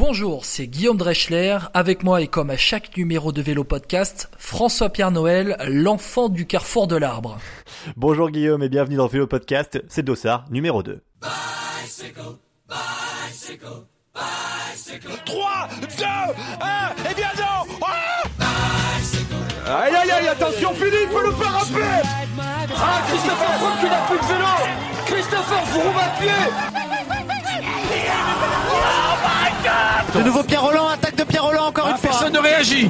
Bonjour, c'est Guillaume Dreschler, avec moi et comme à chaque numéro de Vélo Podcast, François-Pierre Noël, l'enfant du carrefour de l'arbre. Bonjour Guillaume et bienvenue dans Vélo Podcast, c'est Dossard, numéro 2. Bicycle, bicycle, bicycle. 3, 2, 1, et bien non Aïe aïe aïe, attention Philippe, le faire rappeler Ah, Christopher Froome qui n'a plus de vélo Christopher Froome à pied De nouveau Pierre Roland, attaque de Pierre Roland encore une fois. Personne ne réagit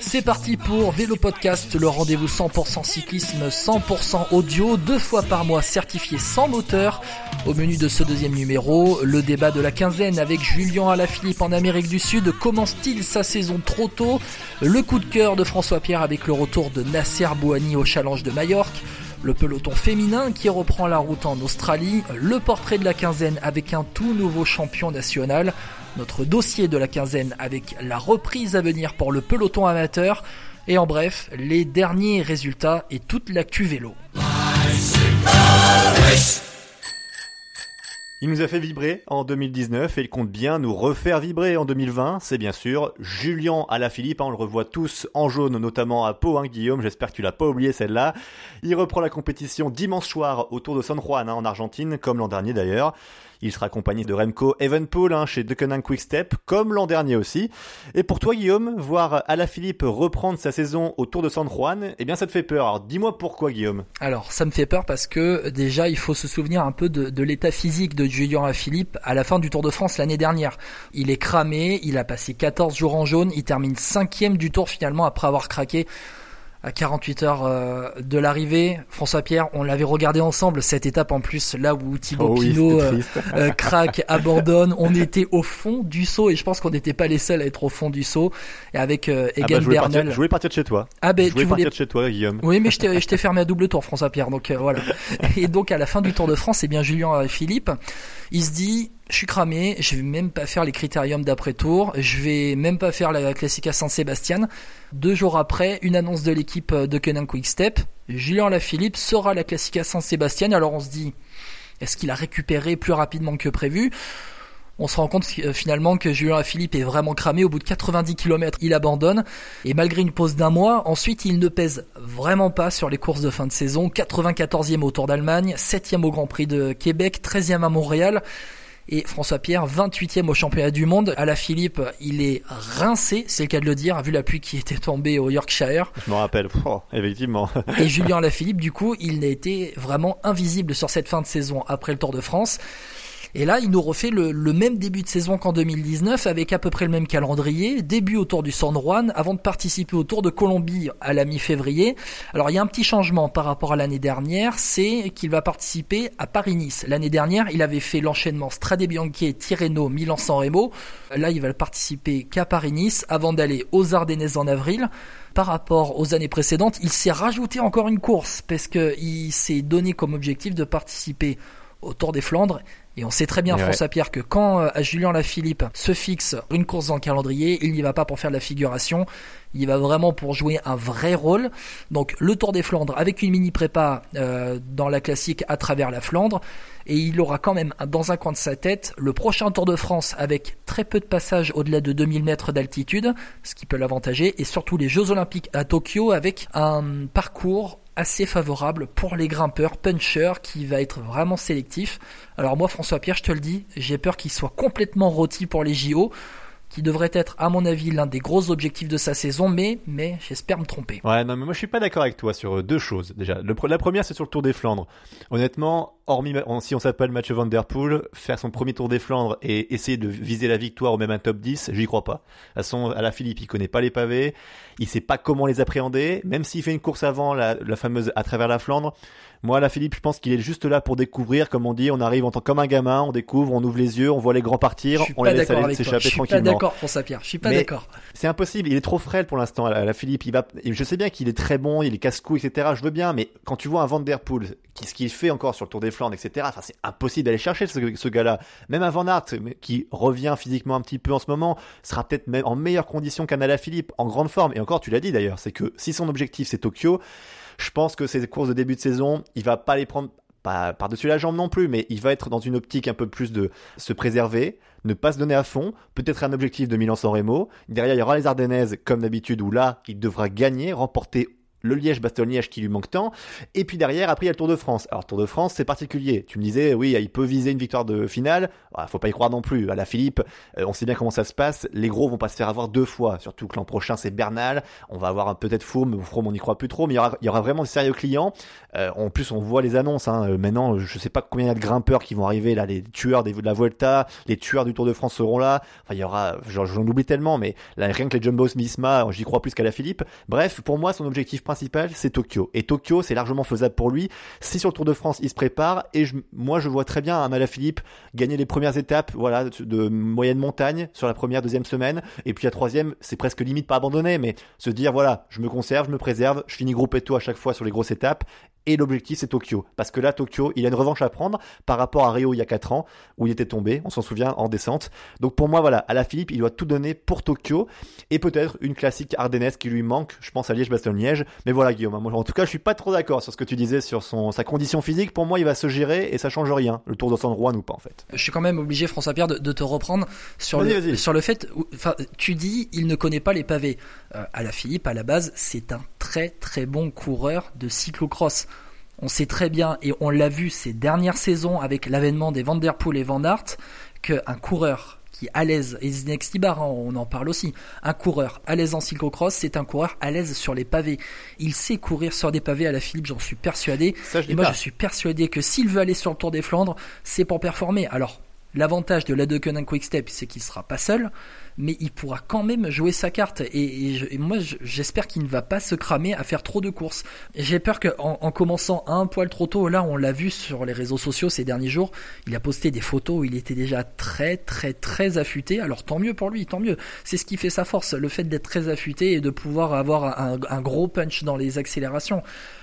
C'est parti pour Vélo Podcast, le rendez-vous 100% cyclisme, 100% audio, deux fois par mois certifié sans moteur. Au menu de ce deuxième numéro, le débat de la quinzaine avec Julien Alaphilippe en Amérique du Sud. Commence-t-il sa saison trop tôt? Le coup de cœur de François Pierre avec le retour de Nasser Bouhani au Challenge de Majorque. Le peloton féminin qui reprend la route en Australie, le portrait de la quinzaine avec un tout nouveau champion national, notre dossier de la quinzaine avec la reprise à venir pour le peloton amateur, et en bref, les derniers résultats et toute l'actu vélo. Il nous a fait vibrer en 2019 et il compte bien nous refaire vibrer en 2020. C'est bien sûr Julien Alaphilippe, hein, on le revoit tous en jaune, notamment à Pau, hein, Guillaume, j'espère que tu l'as pas oublié celle-là. Il reprend la compétition dimanche soir autour de San Juan hein, en Argentine, comme l'an dernier d'ailleurs. Il sera accompagné de Remco Evenpool hein, chez Deceuninck Quickstep, comme l'an dernier aussi. Et pour toi, Guillaume, voir Alaphilippe reprendre sa saison au Tour de San Juan, eh bien ça te fait peur. Alors dis-moi pourquoi, Guillaume. Alors ça me fait peur parce que déjà il faut se souvenir un peu de, l'état physique de Julien Alaphilippe à la fin du Tour de France l'année dernière. Il est cramé, il a passé 14 jours en jaune, il termine cinquième du Tour finalement après avoir craqué à 48 heures euh, de l'arrivée. François Pierre, on l'avait regardé ensemble cette étape en plus, là où Thibaut Oh oui, Pinot c'était euh, euh, craque, abandonne. On était au fond du saut et je pense qu'on n'était pas les seuls à être au fond du saut. Et avec euh, Ah bah, Egan je, Bernal. partir, je voulais partir de chez toi. Ah ben je tu voulais voulais partir de chez toi, Guillaume. oui, mais je t'ai, je t'ai fermé à double tour, François Pierre. Donc euh, voilà. Et donc à la fin du Tour de France, eh bien Julien Philippe, il se dit, je suis cramé, je vais même pas faire les critériums d'après tour, je vais même pas faire la Classica Saint-Sébastien. Deux jours après, une annonce de l'équipe de Kenan Quick-Step, Julien Lafilippe sera la Classica Saint-Sébastien. Alors on se dit, est-ce qu'il a récupéré plus rapidement que prévu? On se rend compte euh, finalement que Julien Philippe est vraiment cramé. Au bout de 90 km, il abandonne. Et malgré une pause d'un mois, ensuite, il ne pèse vraiment pas sur les courses de fin de saison. 94e au Tour d'Allemagne, 7e au Grand Prix de Québec, 13e à Montréal. Et François Pierre, 28e au championnat du monde. À la Philippe, il est rincé, c'est le cas de le dire, vu la pluie qui était tombée au Yorkshire. Je me rappelle. Oh, effectivement. Et Julien Alaphilippe, du coup, il n'a été vraiment invisible sur cette fin de saison après le Tour de France. Et là, il nous refait le, le même début de saison qu'en 2019, avec à peu près le même calendrier. Début au Tour du San Juan, avant de participer au Tour de Colombie à la mi-février. Alors, il y a un petit changement par rapport à l'année dernière, c'est qu'il va participer à Paris-Nice. L'année dernière, il avait fait l'enchaînement Strade Bianche, Tirreno, Milan-San Remo. Là, il va participer qu'à Paris-Nice, avant d'aller aux Ardennaises en avril par rapport aux années précédentes, il s'est rajouté encore une course parce que il s'est donné comme objectif de participer au Tour des Flandres. Et on sait très bien, Ouais. François Pierre, que quand euh, Julien Lafilippe se fixe une course dans le calendrier, il n'y va pas pour faire de la figuration, il y va vraiment pour jouer un vrai rôle. Donc le Tour des Flandres avec une mini prépa euh, dans la classique à travers la Flandre, et il aura quand même dans un coin de sa tête le prochain Tour de France avec très peu de passages au-delà de 2000 mètres d'altitude, ce qui peut l'avantager, et surtout les Jeux Olympiques à Tokyo avec un parcours assez favorable pour les grimpeurs, punchers, qui va être vraiment sélectif. Alors moi, François Pierre, je te le dis, j'ai peur qu'il soit complètement rôti pour les JO, qui devrait être, à mon avis, l'un des gros objectifs de sa saison, mais, mais j'espère me tromper. Ouais, non, mais moi je suis pas d'accord avec toi sur euh, deux choses. Déjà, le, la première c'est sur le Tour des Flandres. Honnêtement, hormis si on s'appelle Mathieu Van Der Poel, faire son premier Tour des Flandres et essayer de viser la victoire ou même un top 10, j'y crois pas. De toute façon, à la Philippe, il connaît pas les pavés, il sait pas comment les appréhender, même s'il fait une course avant la, la fameuse à travers la Flandre. Moi, à la Philippe, je pense qu'il est juste là pour découvrir, comme on dit, on arrive en tant comme un gamin, on découvre, on ouvre les yeux, on voit les grands partir, on les laisse aller avec toi. Je s'échapper suis pas tranquillement. d'accord, François Pierre. Je suis pas d'accord. C'est impossible, il est trop frêle pour l'instant à la Philippe. Il va, je sais bien qu'il est très bon, il est casse-cou, etc. Je veux bien, mais quand tu vois un Van Der Poel, qui, ce qu'il fait encore sur le Tour des Flandres, etc. Enfin, c'est impossible d'aller chercher ce, gars-là. Même un Van qui revient physiquement un petit peu en ce moment, sera peut-être même en meilleure condition qu'un Alaphilippe, en grande forme. Et encore, tu l'as dit d'ailleurs, c'est que si son objectif c'est Tokyo, je pense que ces courses de début de saison, il va pas les prendre par-dessus la jambe non plus, mais il va être dans une optique un peu plus de se préserver, ne pas se donner à fond, peut-être un objectif de Milan-San Remo. Derrière, il y aura les Ardennaises, comme d'habitude, où là, il devra gagner, remporter le Liège-Bastogne-Liège qui lui manque tant. Et puis derrière, après, il y a le Tour de France. Alors, Tour de France, c'est particulier. Tu me disais, oui, il peut viser une victoire de finale. Ah, faut pas y croire non plus. À la Philippe, euh, on sait bien comment ça se passe. Les gros vont pas se faire avoir deux fois. Surtout que l'an prochain, c'est Bernal. On va avoir peut-être Froome. Froome, on n'y croit plus trop. Mais il y aura, il y aura vraiment de sérieux clients. Euh, en plus, on voit les annonces. Hein. Euh, maintenant, je sais pas combien il y a de grimpeurs qui vont arriver. Là, les tueurs de la Vuelta, les tueurs du Tour de France seront là. Enfin, il y aura, j'en oublie tellement, mais là, rien que les Jumbo Visma, j'y crois plus qu'à la Philippe. Bref, pour moi, son objectif c'est Tokyo. Et Tokyo, c'est largement faisable pour lui. Si sur le Tour de France, il se prépare, et moi, je vois très bien un Philippe gagner les premières étapes, voilà, de, moyenne montagne sur la première, deuxième semaine, et puis la troisième, c'est presque limite pas abandonner, mais se dire, voilà, je me conserve, je me préserve, je finis groupe et tout à chaque fois sur les grosses étapes, et l'objectif c'est Tokyo. Parce que là, Tokyo, il a une revanche à prendre par rapport à Rio il y a 4 ans, où il était tombé, on s'en souvient, en descente. Donc pour moi, voilà, à la Philippe, il doit tout donner pour Tokyo, et peut-être une classique ardennaise qui lui manque, je pense à Liège-Bastogne-Liège. Mais voilà, Guillaume, en tout cas, je suis pas trop d'accord sur ce que tu disais sur son, sa condition physique. Pour moi, il va se gérer et ça change rien, le Tour de San Juan ou pas en fait. Je suis quand même obligé, François-Pierre, de, te reprendre sur, le, sur le fait, enfin, tu dis, il ne connaît pas les pavés. Euh, à la Philippe, à la base, c'est un très très bon coureur de cyclocross. On sait très bien, et on l'a vu ces dernières saisons avec l'avènement des Van Der Poel et Van Aert, qu'un coureur qui est à l'aise, et Tibar, hein, on en parle aussi, un coureur à l'aise en cyclocross, c'est un coureur à l'aise sur les pavés. Il sait courir sur des pavés à la Philippe, j'en suis persuadé. et moi, je suis persuadé que s'il veut aller sur le Tour des Flandres, c'est pour performer. Alors, l'avantage de la Quick Quickstep, c'est qu'il sera pas seul, mais il pourra quand même jouer sa carte. Et, moi, j'espère qu'il ne va pas se cramer à faire trop de courses. J'ai peur qu'en en, commençant un poil trop tôt, là, on l'a vu sur les réseaux sociaux ces derniers jours, il a posté des photos où il était déjà très, très, très affûté. Alors tant mieux pour lui, tant mieux. C'est ce qui fait sa force, le fait d'être très affûté et de pouvoir avoir un, gros punch dans les accélérations.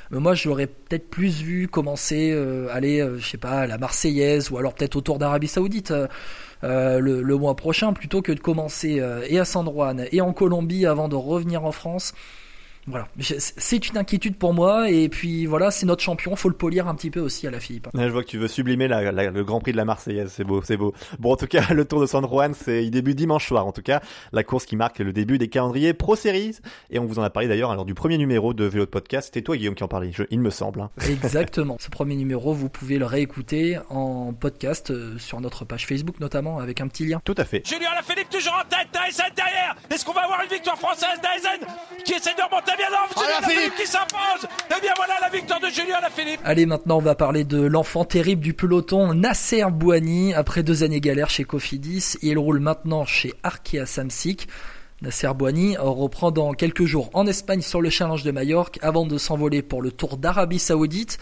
Moi, je l'aurais peut-être plus vu commencer, euh, aller, euh, je sais pas, à la Marseillaise ou alors peut-être autour d'Arabie Saoudite. Euh, euh, le, mois prochain plutôt que de commencer euh, et à San Juan et en Colombie avant de revenir en France voilà, c'est une inquiétude pour moi et puis voilà, c'est notre champion, faut le polir un petit peu aussi à la Philippe. je vois que tu veux sublimer le Grand Prix de la Marseillaise, c'est beau, c'est beau. Bon, en tout cas, le Tour de San Juan, c'est il débute dimanche soir. En tout cas, la course qui marque le début des calendriers Pro Series et on vous en a parlé d'ailleurs lors du premier numéro de Vélo de podcast. C'était toi Guillaume qui en parlait, il me semble. Hein. Exactement. Ce premier numéro, vous pouvez le réécouter en podcast euh, sur notre page Facebook notamment avec un petit lien. Tout à fait. Julien Philippe toujours en tête, Dyson derrière. Est-ce qu'on va avoir une victoire française Dyson qui essaie de remonter bien Julien Philippe qui s'impose. Et eh bien voilà la victoire de Julien Philippe. Allez, maintenant on va parler de l'enfant terrible du peloton, Nasser Bouani. Après deux années galères chez Cofidis, il roule maintenant chez Arkea Samsic. Nasser Bouani reprend dans quelques jours en Espagne sur le Challenge de Majorque avant de s'envoler pour le Tour d'Arabie Saoudite.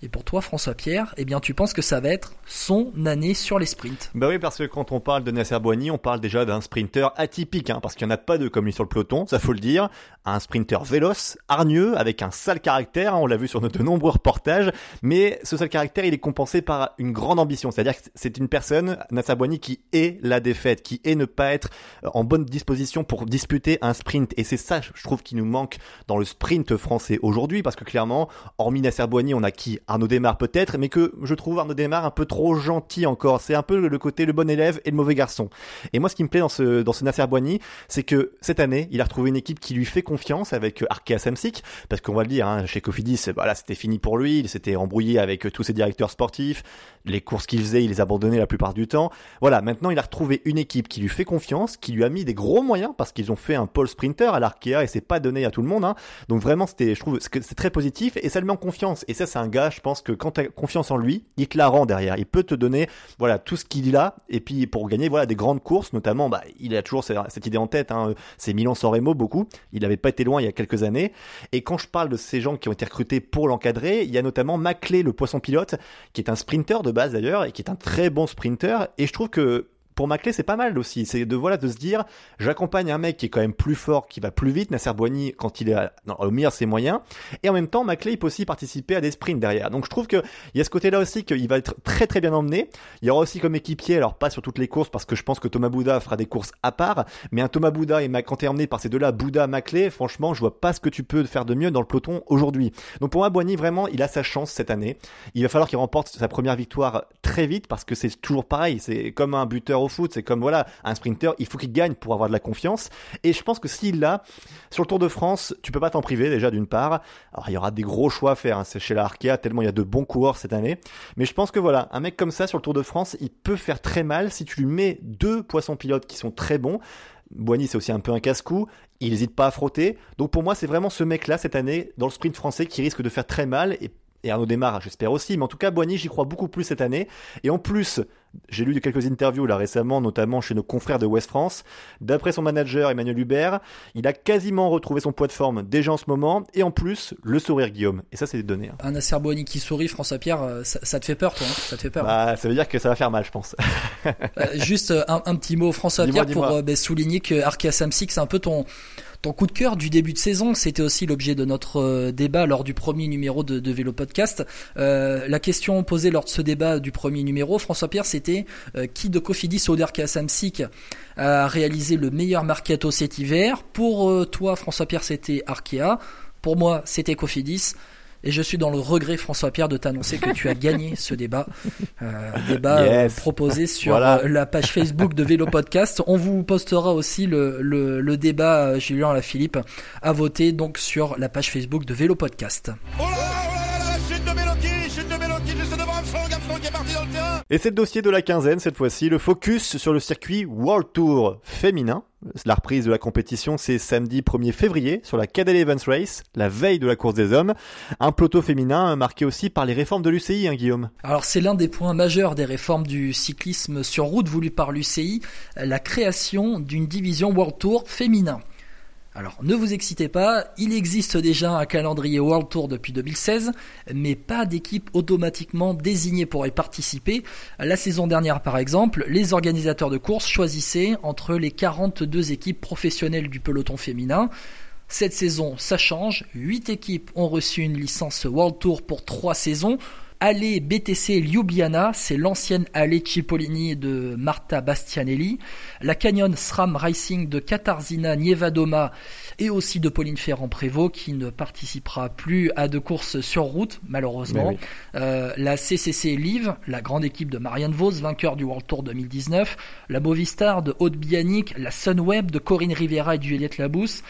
Et pour toi, François Pierre, eh bien, tu penses que ça va être son année sur les sprints Bah oui, parce que quand on parle de Nasser Boigny, on parle déjà d'un sprinter atypique, hein, parce qu'il n'y en a pas deux comme lui sur le peloton, ça faut le dire. Un sprinter véloce, hargneux, avec un sale caractère, hein, on l'a vu sur de nombreux reportages, mais ce sale caractère, il est compensé par une grande ambition. C'est-à-dire que c'est une personne, Nasser Boigny, qui est la défaite, qui est ne pas être en bonne disposition pour disputer un sprint. Et c'est ça, je trouve, qui nous manque dans le sprint français aujourd'hui, parce que clairement, hormis Nasser Boigny, on a qui? Arnaud Desmar peut-être, mais que je trouve Arnaud Desmar un peu trop gentil encore. C'est un peu le côté le bon élève et le mauvais garçon. Et moi, ce qui me plaît dans ce, dans ce Nasser Boigny, c'est que cette année, il a retrouvé une équipe qui lui fait confiance avec Arkea Samsic, parce qu'on va le dire, hein, chez Cofidis, voilà, c'était fini pour lui, il s'était embrouillé avec tous ses directeurs sportifs, les courses qu'il faisait, il les abandonnait la plupart du temps. Voilà, maintenant il a retrouvé une équipe qui lui fait confiance, qui lui a mis des gros moyens, parce qu'ils ont fait un pole sprinter à l'Arkea et c'est pas donné à tout le monde. Hein. Donc vraiment, c'était, je trouve, c'est très positif et ça le met en confiance. Et ça, c'est un gars, je pense que quand tu as confiance en lui, il te la rend derrière. Il peut te donner voilà tout ce qu'il a et puis pour gagner voilà des grandes courses, notamment, bah, il a toujours cette idée en tête. Hein, c'est Milan-San Remo beaucoup. Il n'avait pas été loin il y a quelques années. Et quand je parle de ces gens qui ont été recrutés pour l'encadrer, il y a notamment Maclé, le poisson pilote, qui est un sprinter de base d'ailleurs et qui est un très bon sprinter. Et je trouve que pour Maclay, c'est pas mal aussi. C'est de voilà de se dire, j'accompagne un mec qui est quand même plus fort, qui va plus vite, Nasser Boigny quand il est au meilleur ses moyens, et en même temps, Maclay il peut aussi participer à des sprints derrière. Donc je trouve que il y a ce côté-là aussi qu'il va être très très bien emmené. Il y aura aussi comme équipier, alors pas sur toutes les courses parce que je pense que Thomas Bouda fera des courses à part, mais un Thomas Bouda et quand t'es emmené par ces deux-là, Bouda, Maclay, franchement, je vois pas ce que tu peux faire de mieux dans le peloton aujourd'hui. Donc pour moi, Boigny vraiment, il a sa chance cette année. Il va falloir qu'il remporte sa première victoire très vite parce que c'est toujours pareil. C'est comme un buteur foot, c'est comme voilà un sprinter. Il faut qu'il gagne pour avoir de la confiance. Et je pense que s'il l'a sur le Tour de France, tu peux pas t'en priver déjà d'une part. Alors il y aura des gros choix à faire. Hein. C'est chez la Arkea tellement il y a de bons coureurs cette année. Mais je pense que voilà, un mec comme ça sur le Tour de France, il peut faire très mal si tu lui mets deux poissons pilotes qui sont très bons. Boigny, c'est aussi un peu un casse-cou. Il n'hésite pas à frotter. Donc pour moi, c'est vraiment ce mec-là cette année dans le sprint français qui risque de faire très mal et et Arnaud démarre, j'espère aussi, mais en tout cas Boigny, j'y crois beaucoup plus cette année. Et en plus, j'ai lu quelques interviews là récemment, notamment chez nos confrères de West France. D'après son manager Emmanuel Hubert, il a quasiment retrouvé son poids de forme déjà en ce moment, et en plus le sourire Guillaume. Et ça, c'est des données. Hein. Un Nasser Boigny qui sourit, François Pierre, euh, ça, te fait peur, toi hein? Ça te fait peur bah, Ça veut dire que ça va faire mal, je pense. Euh, juste un, petit mot, François Pierre, pour euh, bah, souligner que Arkea Samsic, c'est un peu ton ton coup de cœur du début de saison, c'était aussi l'objet de notre euh, débat lors du premier numéro de, Vélo Podcast. Euh, la question posée lors de ce débat du premier numéro, François Pierre, c'était euh, qui de Cofidis ou d'Arkea Samsic a réalisé le meilleur mercato cet hiver? Pour toi, François Pierre, c'était Arkea. Pour moi, c'était Cofidis. Et je suis dans le regret, François Pierre, de t'annoncer que tu as gagné ce débat. Euh, débat euh, proposé sur euh, la page Facebook de Vélo Podcast. On vous postera aussi le, le, le débat, euh, Julien la Philippe, à voter donc sur la page Facebook de Vélo Podcast. Oh Et c'est le dossier de la quinzaine cette fois-ci, le focus sur le circuit World Tour féminin. La reprise de la compétition, c'est samedi 1er février sur la Cadel Evans Race, la veille de la course des hommes. Un plateau féminin marqué aussi par les réformes de l'UCI, hein, Guillaume. Alors c'est l'un des points majeurs des réformes du cyclisme sur route voulues par l'UCI, la création d'une division World Tour féminin. Alors ne vous excitez pas, il existe déjà un calendrier World Tour depuis 2016, mais pas d'équipe automatiquement désignée pour y participer. La saison dernière par exemple, les organisateurs de courses choisissaient entre les 42 équipes professionnelles du peloton féminin. Cette saison, ça change, 8 équipes ont reçu une licence World Tour pour 3 saisons. Allée BTC Ljubljana, c'est l'ancienne allée Cipollini de Marta Bastianelli. La Canyon SRAM Racing de Katarzyna Nievadoma et aussi de Pauline Ferrand-Prévot qui ne participera plus à de courses sur route, malheureusement. Euh, la CCC Live, la grande équipe de Marianne Vos, vainqueur du World Tour 2019. La Movistar de Haute Bianic, la Sunweb de Corinne Rivera et Juliette Labousse.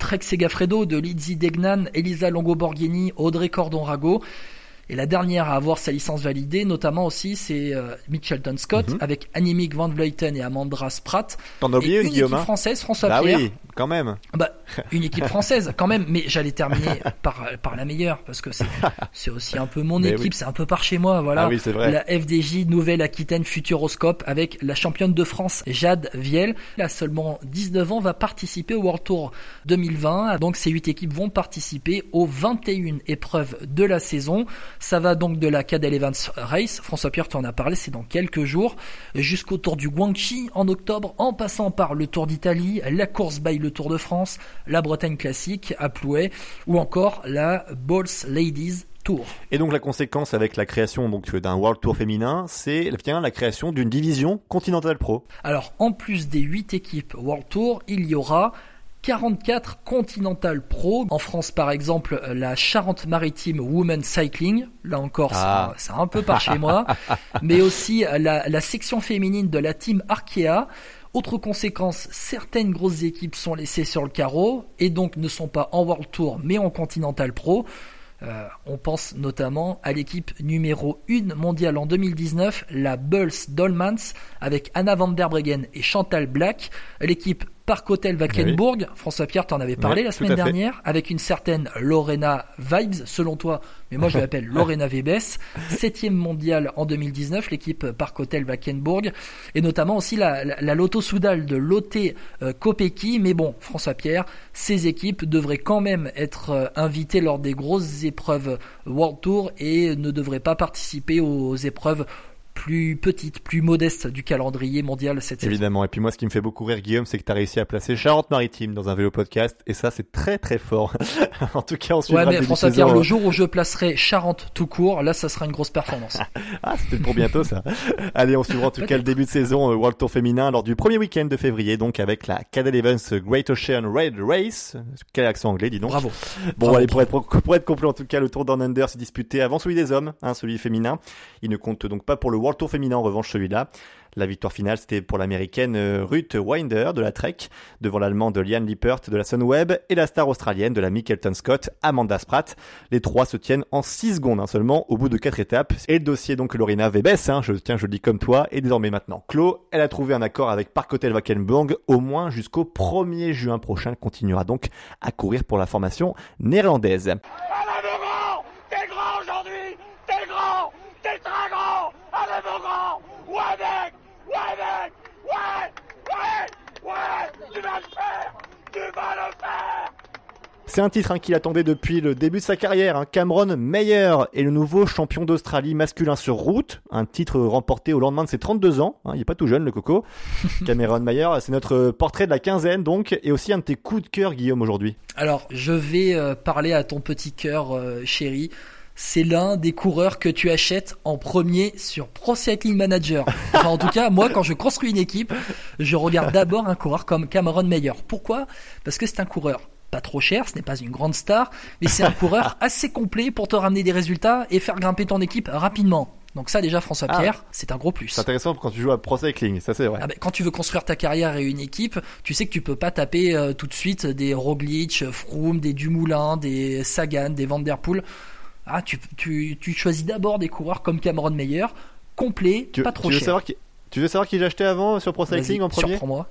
Trek Segafredo de Lizzie Degnan, Elisa Longo-Borghini, Audrey Cordon-Rago. Et la dernière à avoir sa licence validée, notamment aussi, c'est euh, Mitchelton Scott mhm. avec Annemiek van Vleuten et Amandra Spratt. T'en as oublié une, Guillaume hein française, François bah Pierre. oui, quand même. Bah, une équipe française, quand même. Mais j'allais terminer par par la meilleure parce que c'est aussi un peu mon équipe, c'est un peu par chez moi, voilà. Ah oui, c'est vrai. La FDJ Nouvelle-Aquitaine Futuroscope avec la championne de France Jade Viel. Là, seulement 19 ans, va participer au World Tour 2020. Donc ces huit équipes vont participer aux 21 épreuves de la saison. Ça va donc de la Cadel Evans Race, François Pierre tu en as parlé, c'est dans quelques jours, jusqu'au Tour du Guangxi en octobre, en passant par le Tour d'Italie, la course by le Tour de France, la Bretagne classique à Plouay, ou encore la Balls Ladies Tour. Et donc la conséquence avec la création donc d'un World Tour féminin, c'est bien la création d'une division Continental Pro. Alors en plus des 8 équipes World Tour, il y aura 44 Continental Pro. En France, par exemple, la Charente-Maritime Women Cycling. Là encore, ah. c'est un peu par chez moi. Mais aussi la, la section féminine de la team Arkea. Autre conséquence, certaines grosses équipes sont laissées sur le carreau et donc ne sont pas en World Tour mais en Continental Pro. Euh, on pense notamment à l'équipe numéro 1 mondiale en 2019, la Bulls Dolmans, avec Anna van der Breggen et Chantal Black. L'équipe Parc Hôtel Wackenburg. François Pierre, t'en avais parlé la semaine dernière, avec une certaine Lorena Vibes, selon toi, mais moi je l'appelle Lorena Vebes, septième mondiale en 2019, l'équipe Parc Hôtel Wackenburg, et notamment aussi la, la, Lotto Soudal de Lotte euh, Kopecky. Mais bon, François Pierre, ces équipes devraient quand même être euh, invitées lors des grosses épreuves World Tour et ne devraient pas participer aux épreuves plus petite, plus modeste du calendrier mondial cette saison. Évidemment. Et puis moi, ce qui me fait beaucoup rire, Guillaume, c'est que tu as réussi à placer Charente-Maritime dans un vélo podcast. Et ça, c'est très très fort. en tout cas, on suivra Ouais, mais François. Pierre, le jour où je placerai Charente tout court, là, ça sera une grosse performance. Ah, c'était pour bientôt ça. Allez, on suivra en tout cas le début de saison euh, World Tour féminin lors du premier week-end de février, donc avec la Cadel Evans Great Ocean Raid Race. Quel accent anglais, dis donc. Bravo. Bon, Bravo, allez, pour être, pour être complet, en tout cas, le Tour Down Under s'est disputé avant celui des hommes, hein, celui féminin. Il ne compte donc pas pour le World Tour féminin, en revanche, celui-là. La victoire finale, c'était pour l'américaine euh, Ruth Winder de la Trek, devant l'allemande Liane Lippert de la Sunweb et la star australienne de la Mickelton Scott, Amanda Spratt. Les trois se tiennent en 6 secondes hein, seulement au bout de quatre étapes. Et le dossier donc Lorena Vebes, hein, je tiens, je le dis comme toi, est désormais maintenant clos. Elle a trouvé un accord avec Park Hotel Wackenburg au moins jusqu'au 1er juin prochain. Continuera donc à courir pour la formation néerlandaise. Alain Beaugrand T'es grand aujourd'hui T'es grand T'es très grand Alain Beaugrand Ouais mec Ouais mec Ouais Ouais Ouais Tu vas le faire Tu vas le faire C'est un titre hein, qu'il attendait depuis le début de sa carrière. hein. Cameron Meyer est le nouveau champion d'Australie masculin sur route. Un titre remporté au lendemain de ses 32 ans. hein. il est pas tout jeune le coco. Cameron Meyer, c'est notre portrait de la quinzaine donc, et aussi un de tes coups de cœur Guillaume aujourd'hui. Alors, je vais euh, parler à ton petit cœur, euh, chéri. C'est l'un des coureurs que tu achètes en premier sur Pro Cycling Manager. Enfin, en tout cas, moi, quand je construis une équipe, je regarde d'abord un coureur comme Cameron Meyer. Pourquoi? Parce que c'est un coureur pas trop cher, ce n'est pas une grande star, mais c'est un coureur assez complet pour te ramener des résultats et faire grimper ton équipe rapidement. Donc ça déjà François Ah. Pierre, c'est un gros plus. C'est intéressant quand tu joues à Pro Cycling, ça c'est vrai. Ah ben, quand tu veux construire ta carrière et une équipe, tu sais que tu peux pas taper euh, tout de suite des Roglic, Froome, des Dumoulin, des Sagan, des Van Der Poel. Ah, tu, tu, tu choisis d'abord des coureurs comme Cameron Meyer, complet, tu, pas trop tu veux cher. savoir qui, tu veux savoir qui j'ai acheté avant sur Pro Cycling en premier? surprends-moi.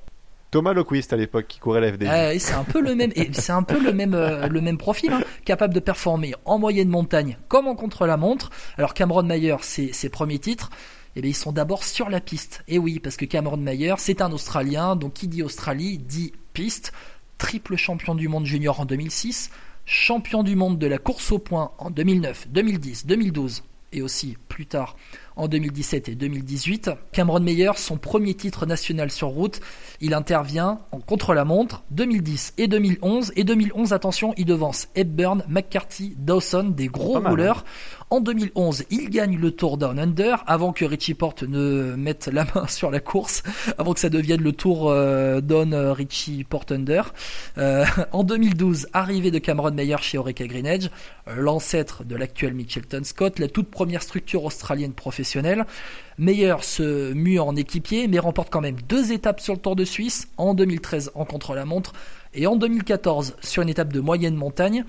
Thomas Loquist à l'époque qui courait la. Ah, c'est un peu le même, c'est un peu le même, euh, le même profil, hein, capable de performer en moyenne montagne comme en contre-la-montre. Alors Cameron Mayer, ses, ses premiers titres, eh bien, ils sont d'abord sur la piste. Et oui, parce que Cameron Mayer, c'est un Australien, donc qui dit Australie dit piste, triple champion du monde junior en 2006, champion du monde de la course au point en 2009, 2010, 2012 et aussi plus tard en 2017 et 2018. Cameron Meyer, son premier titre national sur route, il intervient en contre-la-montre 2010 et 2011. Et 2011, attention, il devance Hepburn, McCarthy, Dawson, des gros mal, rouleurs. En 2011, il gagne le Tour Down Under avant que Richie Porte ne mette la main sur la course, avant que ça devienne le Tour euh, Down euh, Richie Porte Under. Euh, en 2012, arrivée de Cameron Meyer chez Orica Greenedge, l'ancêtre de l'actuel Mitchelton Scott, la toute première structure australienne professionnelle. Meyer se mue en équipier, mais remporte quand même deux étapes sur le Tour de Suisse, en 2013 en contre-la-montre et en 2014 sur une étape de moyenne montagne.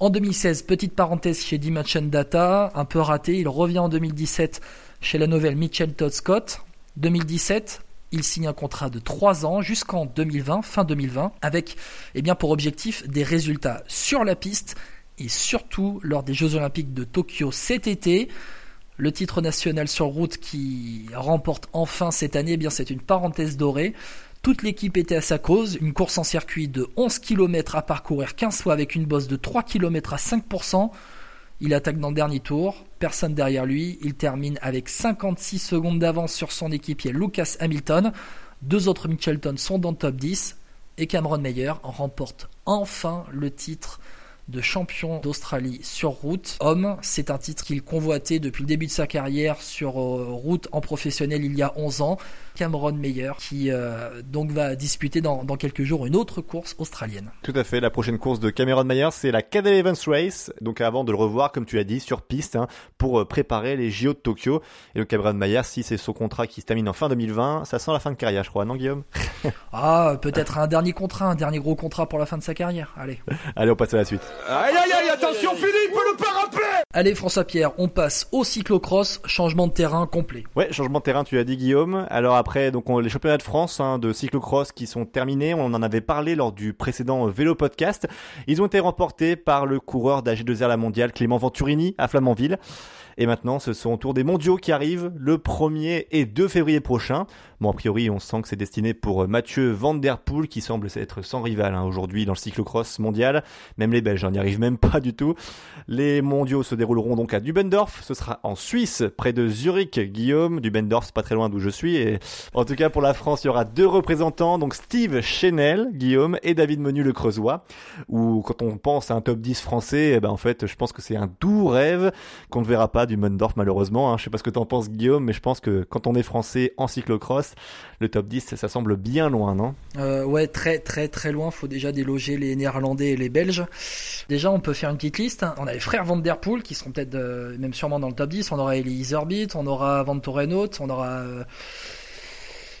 En 2016, petite parenthèse chez Dimension Data, un peu raté, il revient en 2017 chez la nouvelle Mitchell Todd Scott. 2017, il signe un contrat de 3 ans jusqu'en 2020, fin 2020, avec eh bien, pour objectif des résultats sur la piste et surtout lors des Jeux Olympiques de Tokyo cet été. Le titre national sur route qui remporte enfin cette année, eh bien c'est une parenthèse dorée. Toute l'équipe était à sa cause, une course en circuit de 11 km à parcourir 15 fois avec une bosse de 3 km à 5%. Il attaque dans le dernier tour, personne derrière lui, il termine avec 56 secondes d'avance sur son équipier Lucas Hamilton. Deux autres Mitchelton sont dans le top 10 et Cameron Meyer remporte enfin le titre de champion d'Australie sur route. Homme, c'est un titre qu'il convoitait depuis le début de sa carrière sur euh, route en professionnel il y a 11 ans. Cameron Meyer qui euh, donc va disputer dans, dans, quelques jours une autre course australienne. Tout à fait, la prochaine course de Cameron Meyer c'est la Cadel Evans Race, donc avant de le revoir comme tu l'as dit sur piste hein, pour préparer les JO de Tokyo. Et donc Cameron Meyer si c'est son contrat qui se termine en fin 2020, ça sent la fin de carrière je crois, non Guillaume? Ah, peut-être un dernier contrat, un dernier gros contrat pour la fin de sa carrière. Allez. Allez, on passe à la suite. Aïe aïe aïe, attention Philippe, le pas rappeler Allez François Pierre, on passe au cyclocross, changement de terrain complet. Ouais, changement de terrain, tu l'as dit Guillaume. Alors après, les championnats de France hein, de cyclocross qui sont terminés, on en avait parlé lors du précédent vélo podcast. Ils ont été remportés par le coureur d'AG2R la mondiale Clément Venturini à Flamanville. Et maintenant, ce sont au tour des mondiaux qui arrivent le 1er et 2 février prochain. Bon, a priori, on sent que c'est destiné pour Mathieu Van Der Poel, qui semble être sans rival hein, aujourd'hui dans le cyclocross mondial. Même les Belges hein, n'y arrivent même pas du tout. Les mondiaux se dérouleront donc à Dubendorf. Ce sera en Suisse, près de Zurich. Guillaume, Dubendorf, c'est pas très loin d'où je suis. Et en tout cas, pour la France, il y aura deux représentants, donc Steve Chenel, Guillaume, et David Menu le Creusois. Ou quand on pense à un top 10 français, eh ben en fait, je pense que c'est un doux rêve qu'on ne verra pas du malheureusement. Hein. Je sais pas ce que t'en penses Guillaume, mais je pense que quand on est français en cyclocross, le top 10, ça semble bien loin, non? Euh, Ouais, très très très loin. Faut déjà déloger les Néerlandais et les Belges. Déjà, on peut faire une petite liste. On a les frères Van Der Poel qui seront peut-être euh, même sûrement dans le top 10. On aura Elise Herbit, on aura Van Torenhout, on aura euh,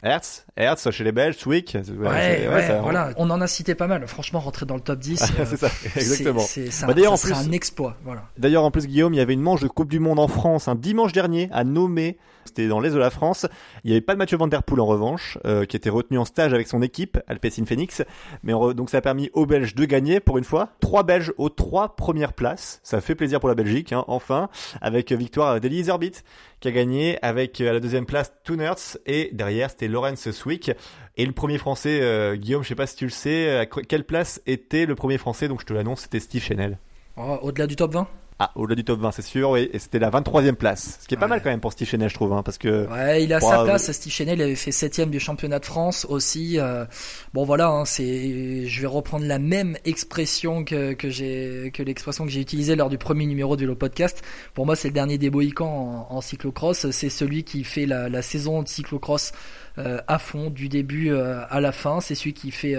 Hertz, Hertz chez les Belges, Swick. Ouais, ouais, voilà. On en a cité pas mal. Franchement, rentrer dans le top 10. c'est euh, ça, exactement. C'est bah, d'ailleurs, en plus, un exploit. Voilà. D'ailleurs, en plus, Guillaume, il y avait une manche de Coupe du Monde en France un dimanche dernier à Nomé. C'était dans l'est de la France. Il n'y avait pas de Mathieu Van Der Poel en revanche, euh, qui était retenu en stage avec son équipe, Alpecin Phoenix. Mais donc ça a permis aux Belges de gagner pour une fois. Trois Belges aux trois premières places. Ça fait plaisir pour la Belgique, hein, enfin, avec victoire d'Elie Zerbit qui a gagné avec euh, à la deuxième place Tunertz et derrière c'était Lorenz Swick et le premier français euh, Guillaume je sais pas si tu le sais à quelle place était le premier français? Donc je te l'annonce c'était Steve Chanel oh, au-delà du top 20 ah, au-delà du top 20, c'est sûr, oui. Et c'était la 23e place. Ce qui est pas mal quand même pour Steve Chenel, je trouve, hein, parce que. Ouais, il a sa place. Steve Chenel, il avait fait 7 du championnat de France aussi. Euh, bon, voilà, hein, c'est, je vais reprendre la même expression que, que j'ai, que l'expression que j'ai utilisée lors du premier numéro du Vélo Podcast. Pour moi, c'est le dernier des Bohicans en, en cyclocross. C'est celui qui fait la, la saison de cyclocross euh, à fond, du début euh, à la fin. C'est celui qui fait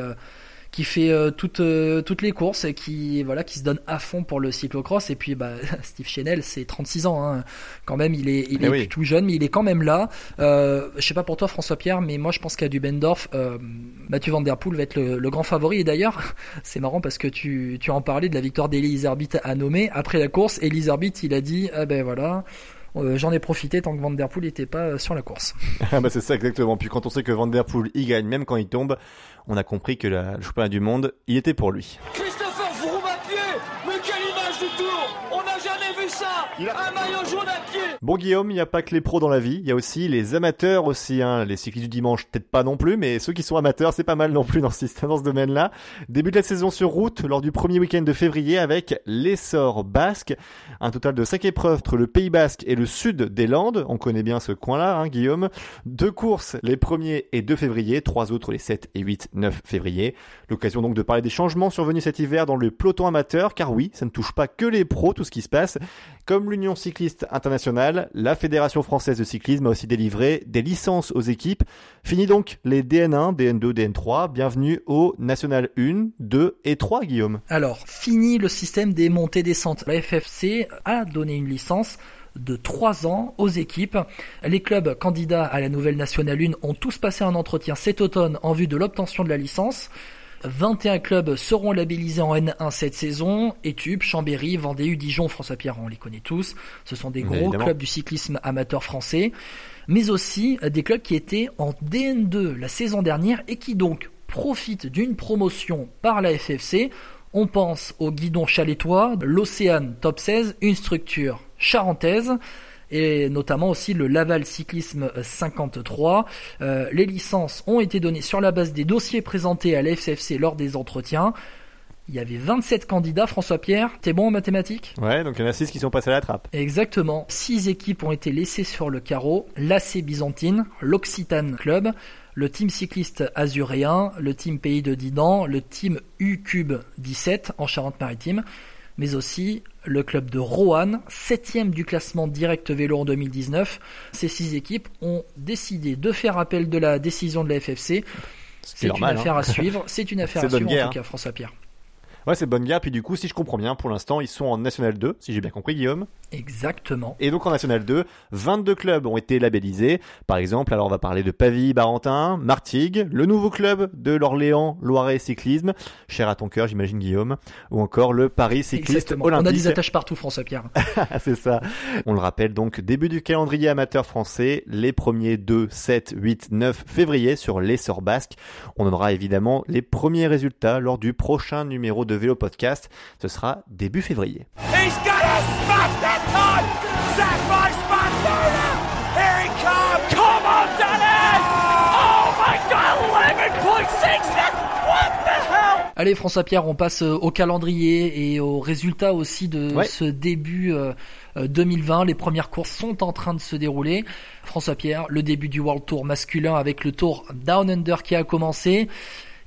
qui fait euh, toutes euh, toutes les courses et qui voilà qui se donne à fond pour le cyclocross et puis bah Steve Chenel c'est 36 ans hein. quand même il est il eh est tout jeune mais il est quand même là euh, je sais pas pour toi François Pierre mais moi je pense qu'à Dubendorf euh, Mathieu Van Der Poel va être le, grand favori et d'ailleurs c'est marrant parce que tu tu en parlais de la victoire Herbit à nommer après la course Elise Herbit il a dit ah ben voilà j'en ai profité tant que Van Der Poel n'était pas sur la course. Ah bah c'est ça exactement. Puis quand on sait que Van Der Poel il gagne même quand il tombe, on a compris que le championnat du monde, il était pour lui Froome à pied Mais quelle image du tour On n'a jamais vu ça Un maillot jaune à pied Bon Guillaume, il n'y a pas que les pros dans la vie, il y a aussi les amateurs aussi, hein. les cyclistes du dimanche peut-être pas non plus, mais ceux qui sont amateurs c'est pas mal non plus dans ce, dans ce domaine-là. Début de la saison sur route lors du premier week-end de février avec l'essor basque, un total de 5 épreuves entre le Pays Basque et le sud des Landes, on connaît bien ce coin-là hein, Guillaume. Deux courses les 1er et 2 février, trois autres les 7 et 8, 9 février. L'occasion donc de parler des changements survenus cet hiver dans le peloton amateur, car oui, ça ne touche pas que les pros tout ce qui se passe, comme l'Union cycliste internationale la Fédération française de cyclisme a aussi délivré des licences aux équipes. Fini donc les DN1, DN2, DN3. Bienvenue au National 1, 2 et 3, Guillaume. Alors, fini le système des montées-descentes. La FFC a donné une licence de 3 ans aux équipes. Les clubs candidats à la nouvelle National 1 ont tous passé un entretien cet automne en vue de l'obtention de la licence. 21 clubs seront labellisés en N1 cette saison. Études, Chambéry, Vendée, Dijon, François Pierre, on les connaît tous. Ce sont des gros clubs du cyclisme amateur français. Mais aussi des clubs qui étaient en DN2 la saison dernière et qui donc profitent d'une promotion par la FFC. On pense au guidon chalétois, l'Océane Top 16, une structure charentaise et notamment aussi le Laval Cyclisme 53. Euh, les licences ont été données sur la base des dossiers présentés à l'FCFC lors des entretiens. Il y avait 27 candidats, François Pierre. T'es bon en mathématiques? Ouais, donc il y en a 6 qui sont passés à la trappe. Exactement. 6 équipes ont été laissées sur le carreau. L'AC Byzantine, l'Occitane Club, le team cycliste azuréen, le team Pays de Dinan, le team U-Cube 17 en Charente-Maritime mais aussi le club de Roanne, septième du classement direct vélo en 2019. Ces six équipes ont décidé de faire appel de la décision de la FFC. C'est une affaire à hein. suivre. C'est une affaire à suivre en tout cas, François Pierre. Ouais, c'est bonne guerre. Puis du coup, si je comprends bien, pour l'instant, ils sont en National 2, si j'ai bien compris, Guillaume. Exactement. Et donc en National 2, 22 clubs ont été labellisés. Par exemple, alors on va parler de Pavie, Barentin, Martigues, le nouveau club de l'Orléans Loiret Cyclisme, cher à ton cœur, j'imagine Guillaume, ou encore le Paris Cycliste Olympique. On a des attaches partout, François Pierre. c'est ça. On le rappelle donc, début du calendrier amateur français, les premiers 2, 7, 8, 9 février sur l'essor basque. On donnera évidemment les premiers résultats lors du prochain numéro de de Vélo Podcast. Ce sera début février. He's smash that time. Here he comes. Come on, Dennis. Oh my God, Allez François Pierre, on passe euh, au calendrier et aux résultats aussi de ce début. Euh, euh, 2020. Les premières courses sont en train de se dérouler. François Pierre, le début du World Tour masculin avec le Tour Down Under qui a commencé.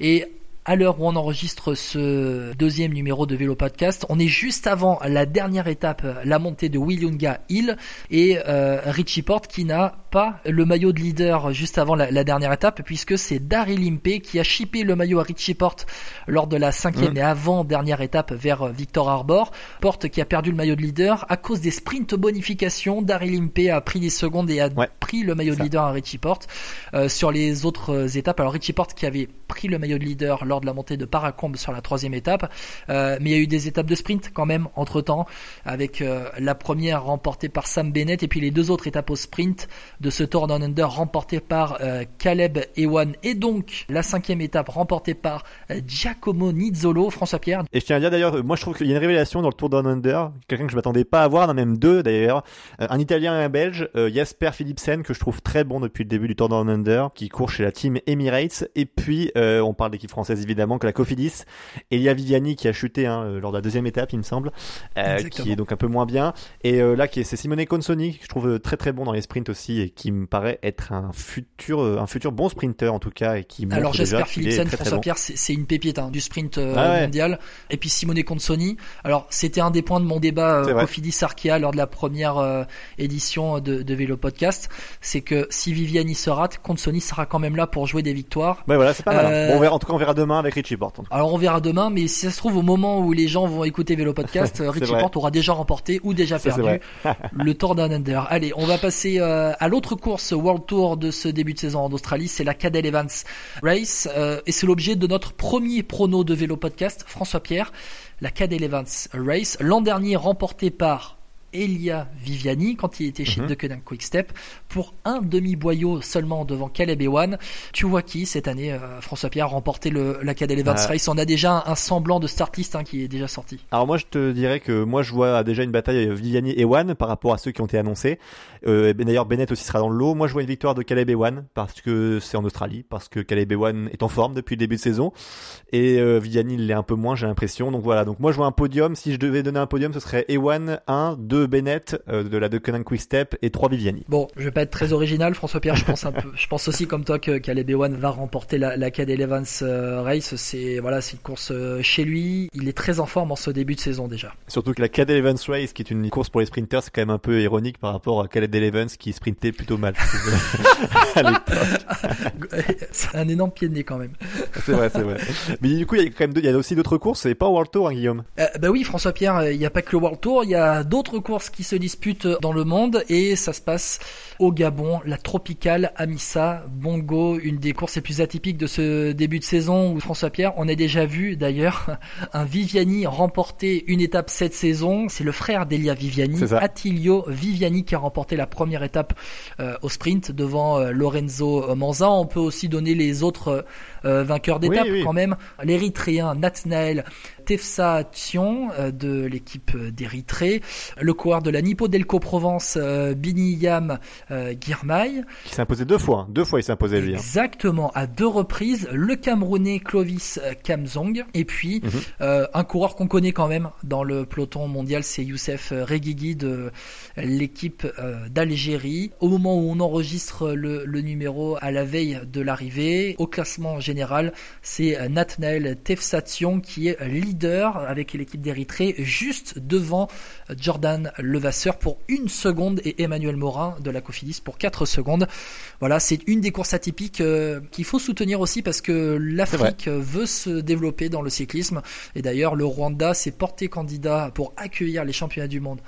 Et à l'heure où on enregistre ce deuxième numéro de Vélo Podcast. On est juste avant la dernière étape, la montée de Willunga Hill et euh, Richie Porte qui n'a pas le maillot de leader juste avant la, dernière étape puisque c'est Daryl Limpé qui a chippé le maillot à Richie Porte lors de la cinquième mmh. et avant dernière étape vers Victor Arbor. Porte qui a perdu le maillot de leader à cause des sprints bonification. Daryl Limpé a pris des secondes et a pris le maillot de leader à Richie Porte. Euh, sur les autres étapes, alors Richie Porte qui avait pris le maillot de leader lors de la montée de Paracombe sur la troisième étape. Euh, mais il y a eu des étapes de sprint quand même entre temps, avec euh, la première remportée par Sam Bennett et puis les deux autres étapes au sprint de ce Tour Down Under remportées par euh, Caleb Ewan et donc la cinquième étape remportée par Giacomo Nizzolo, François Pierre. Et je tiens à dire d'ailleurs, moi je trouve qu'il y a une révélation dans le Tour Down Under, quelqu'un que je m'attendais pas à voir, en même deux d'ailleurs, un Italien et un Belge, Jasper Philipsen que je trouve très bon depuis le début du Tour Down Under, qui court chez la team Emirates, et puis on parle d'équipe française évidemment que la Cofidis. Elia Viviani qui a chuté hein, euh, lors de la deuxième étape, il me semble, euh, qui est donc un peu moins bien. Et euh, là, qui est, c'est Simone Consoni, que je trouve très très bon dans les sprints aussi et qui me paraît être un futur, un futur bon sprinter en tout cas. Et qui Alors j'espère Philipsen, François Pierre, c'est une pépite hein, du sprint ah mondial. Et puis Simone Consoni. Alors c'était un des points de mon débat Cofidis Arkea lors de la première édition de, de, Vélo Podcast, c'est que si Viviani se rate, Consoni sera quand même là pour jouer des victoires. Ouais voilà, c'est pas mal. Bon, on verra, en tout cas on verra demain avec Richie Porte. Alors on verra demain, mais si ça se trouve au moment où les gens vont écouter Vélo Podcast, Richie Porte aura déjà remporté ou déjà perdu le Tour d'un Under. Allez, on va passer euh, à l'autre course World Tour de ce début de saison en Australie, c'est la Cadel Evans Race, euh, et c'est l'objet de notre premier prono de Vélo Podcast, François Pierre. La Cadel Evans Race, l'an dernier remporté par Elia Viviani quand il était chez mm -hmm. Quick Step pour un demi-boyau seulement devant Caleb Ewan. Tu vois qui cette année, euh, François Pierre, a remporté le, la Cadel Evans ah. Race? On a déjà un, semblant de start list hein, qui est déjà sorti. Alors moi je te dirais que moi je vois déjà une bataille Viviani-Ewan par rapport à ceux qui ont été annoncés. Euh, D'ailleurs Bennett aussi sera dans le lot. Moi je vois une victoire de Caleb Ewan parce que c'est en Australie, parce que Caleb Ewan est en forme depuis le début de saison et euh, Viviani l'est un peu moins j'ai l'impression. Donc voilà, donc moi je vois un podium. Si je devais donner un podium, ce serait Ewan 1, 2 Bennett euh, de la de Quick Step et 3 Viviani. Bon, je vais pas être très original, François Pierre. Je pense un peu, je pense aussi comme toi que Caleb Ewan va remporter la, la Cadel Evans euh, Race. C'est voilà, c'est une course euh, chez lui. Il est très en forme en ce début de saison déjà. Surtout que la Cadel Evans Race, qui est une course pour les sprinters, c'est quand même un peu ironique par rapport à Caleb Evans qui sprintait plutôt mal. c'est un énorme pied de nez quand même. c'est vrai, c'est vrai. Mais du coup, il y a quand même, il y a aussi d'autres courses. C'est pas World Tour, hein, Guillaume? Euh, bah oui, François Pierre. Il n'y a pas que le World Tour. Il y a d'autres courses qui se disputent dans le monde et ça se passe au Gabon, la tropicale Amissa Bongo, une des courses les plus atypiques de ce début de saison où François Pierre, on a déjà vu d'ailleurs un Viviani remporter une étape cette saison. C'est le frère d'Elia Viviani, Attilio Viviani, qui a remporté la première étape euh, au sprint devant euh, Lorenzo Manza. On peut aussi donner les autres euh, vainqueurs d'étape quand même. L'Érythréen Nathnael Tefsa Tion de l'équipe d'Érythrée, le coureur de la Nippo Delco Provence Biniyam Girmay. Qui s'est imposé deux fois, hein. deux fois il s'est imposé lui. Hein. Exactement, à deux reprises, le Camerounais Clovis Kamzong, et puis mhm. euh, un coureur qu'on connaît quand même dans le peloton mondial, c'est Youssef Reguigui de l'équipe euh, d'Algérie. Au moment où on enregistre le, le, numéro à la veille de l'arrivée, au classement général, c'est Nathnael Tefsation qui est leader avec l'équipe d'Érythrée, juste devant Jordan Levasseur pour une seconde et Emmanuel Morin de la Cofidis pour 4 secondes. Voilà, c'est une des courses atypiques euh, qu'il faut soutenir aussi parce que l'Afrique veut se développer dans le cyclisme. Et d'ailleurs, le Rwanda s'est porté candidat pour accueillir les championnats du monde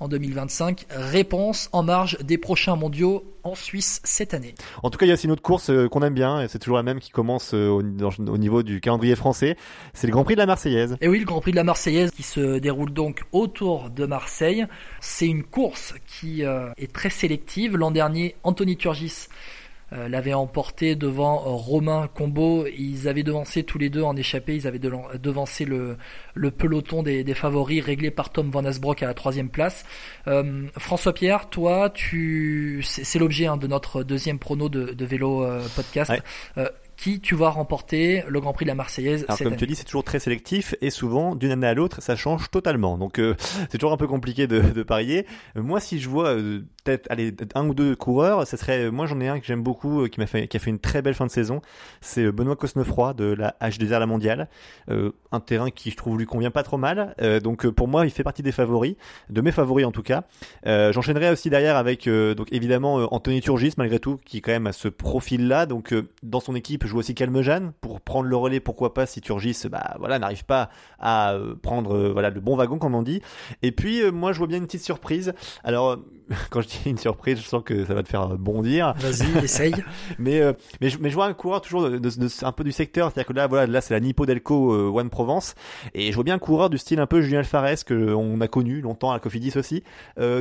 en 2025. Réponse en marge des prochains mondiaux en Suisse cette année. En tout cas, il y a aussi une autre course euh, qu'on aime bien, et c'est toujours la même qui commence euh, au, au, niveau du calendrier français. C'est le Grand Prix de la Marseillaise. Et oui, le Grand Prix de la Marseillaise qui se déroule donc autour de Marseille. C'est une course qui euh, est très sélective. L'an dernier, Anthony Turgis euh, l'avait emporté devant euh, Romain Combo. Ils avaient devancé tous les deux en échappée. Ils avaient devancé le, le peloton des, des, favoris réglé par Tom Van Asbrock à la troisième place. Euh, François Pierre, toi, tu, c'est l'objet hein, de notre deuxième prono de, de vélo podcast. Qui tu vois remporter le Grand Prix de la Marseillaise Alors comme tu dis, c'est toujours très sélectif et souvent d'une année à l'autre, ça change totalement. Donc euh, c'est toujours un peu compliqué de, de parier. Euh, moi, si je vois euh, peut-être allez un ou deux coureurs, ça serait moi j'en ai un que j'aime beaucoup qui m'a fait qui a fait une très belle fin de saison, c'est Benoît Cosnefroy de la H2R La Mondiale, un terrain qui je trouve lui convient pas trop mal. donc pour moi, il fait partie des favoris, de mes favoris en tout cas. J'enchaînerai aussi derrière avec donc évidemment Anthony Turgis malgré tout qui quand même a ce profil là. Donc dans son équipe joue aussi Calmejane pour prendre le relais, pourquoi pas si Turgis bah voilà n'arrive pas à euh, prendre euh, voilà le bon wagon comme on dit. Et puis euh, moi je vois bien une petite surprise. Alors quand je dis une surprise, je sens que ça va te faire bondir. Vas-y, essaye. mais, mais, je, mais je vois un coureur toujours de, un peu du secteur, c'est-à-dire que là, voilà, là c'est la Nippo Delco One Provence, et je vois bien un coureur du style un peu Julien Alfares que on a connu longtemps à la Cofidis aussi,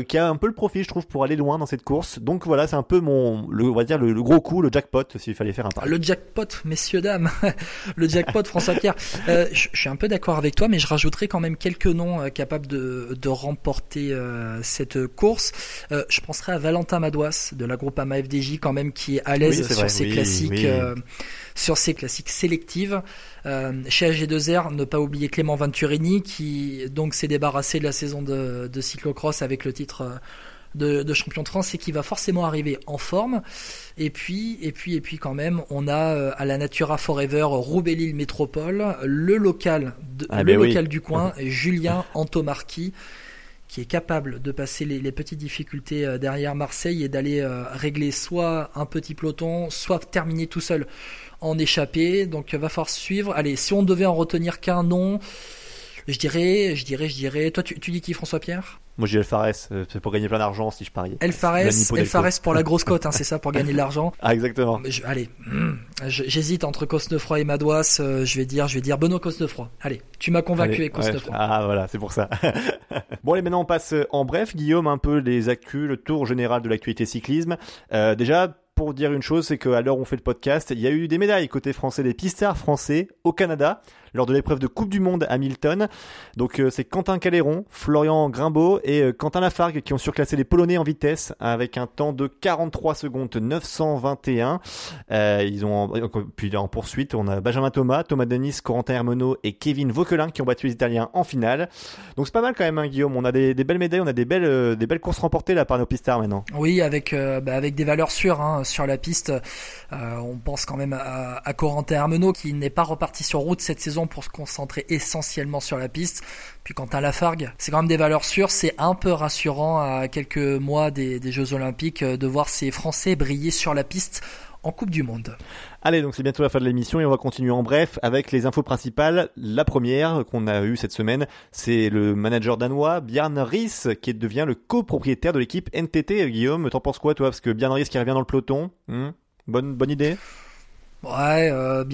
qui a un peu le profil, je trouve, pour aller loin dans cette course. Donc voilà, c'est un peu mon, le, on va dire le, gros coup, le jackpot, s'il fallait faire un pari. Le jackpot, messieurs dames, le jackpot, François Pierre. Euh, je, suis un peu d'accord avec toi, mais je rajouterai quand même quelques noms euh, capables de, de remporter euh, cette course. je penserai à Valentin Madouas de la groupe AMA FDJ quand même qui est à l'aise sur ses classiques. sur ses classiques sélectives. chez AG2R, ne pas oublier Clément Venturini qui donc s'est débarrassé de la saison de, de cyclocross avec le titre de, champion de France et qui va forcément arriver en forme. Et puis, et puis, et puis quand même, on a euh, à la Natura Forever Roubaix-Lille Métropole le local, ah, le ben local du coin, Julien Antomarchi qui est capable de passer les, petites difficultés euh, derrière Marseille et d'aller euh, régler soit un petit peloton, soit terminer tout seul en échappée. Donc va falloir suivre. Allez, si on devait en retenir qu'un nom, je dirais, je dirais, je dirais. Toi, tu, tu dis qui, François Pierre moi, j'ai Fares, euh, c'est pour gagner plein d'argent si je parie. El Fares pour la grosse cote, hein, c'est ça, pour gagner de l'argent. Ah, exactement. allez, hmm, j'hésite entre Cosnefroy et Madouas. Euh, je vais dire, je vais dire Benoît Cosnefroy. Allez, tu m'as convaincu avec Cosnefroy. ah, voilà, c'est pour ça. bon, allez, maintenant on passe en bref, Guillaume, un peu les actus, le tour général de l'actualité cyclisme. Euh, déjà, pour dire une chose, c'est qu'à l'heure où on fait le podcast, il y a eu des médailles côté français, des pistards français au Canada lors de l'épreuve de Coupe du Monde à Milton. Donc euh, c'est Quentin Caléron, Florian Grimbaud et euh, Quentin Lafargue qui ont surclassé les Polonais en vitesse avec un temps de 43 secondes 921. Euh, ils ont puis en poursuite on a Benjamin Thomas, Thomas Denis, Corentin Hermenot et Kevin Vauquelin qui ont battu les Italiens en finale. Donc c'est pas mal quand même hein, Guillaume. On a des, belles médailles, on a des belles courses remportées là par nos pistards maintenant. Oui avec bah, des valeurs sûres hein, sur la piste. on pense quand même à, à Corentin Hermenot qui n'est pas reparti sur route cette saison pour se concentrer essentiellement sur la piste. Puis quant à Lafargue, c'est quand même des valeurs sûres. C'est un peu rassurant à quelques mois des, Jeux Olympiques euh, de voir ces Français briller sur la piste en Coupe du Monde. Allez, donc c'est bientôt la fin de l'émission et on va continuer en bref avec les infos principales. La première qu'on a eue cette semaine, c'est le manager danois Bjarne Ries qui devient le copropriétaire de l'équipe NTT. Guillaume, t'en penses quoi toi? Parce que Bjarne Ries qui revient dans le peloton, hmm? Bonne, bonne idée? Ouais, euh,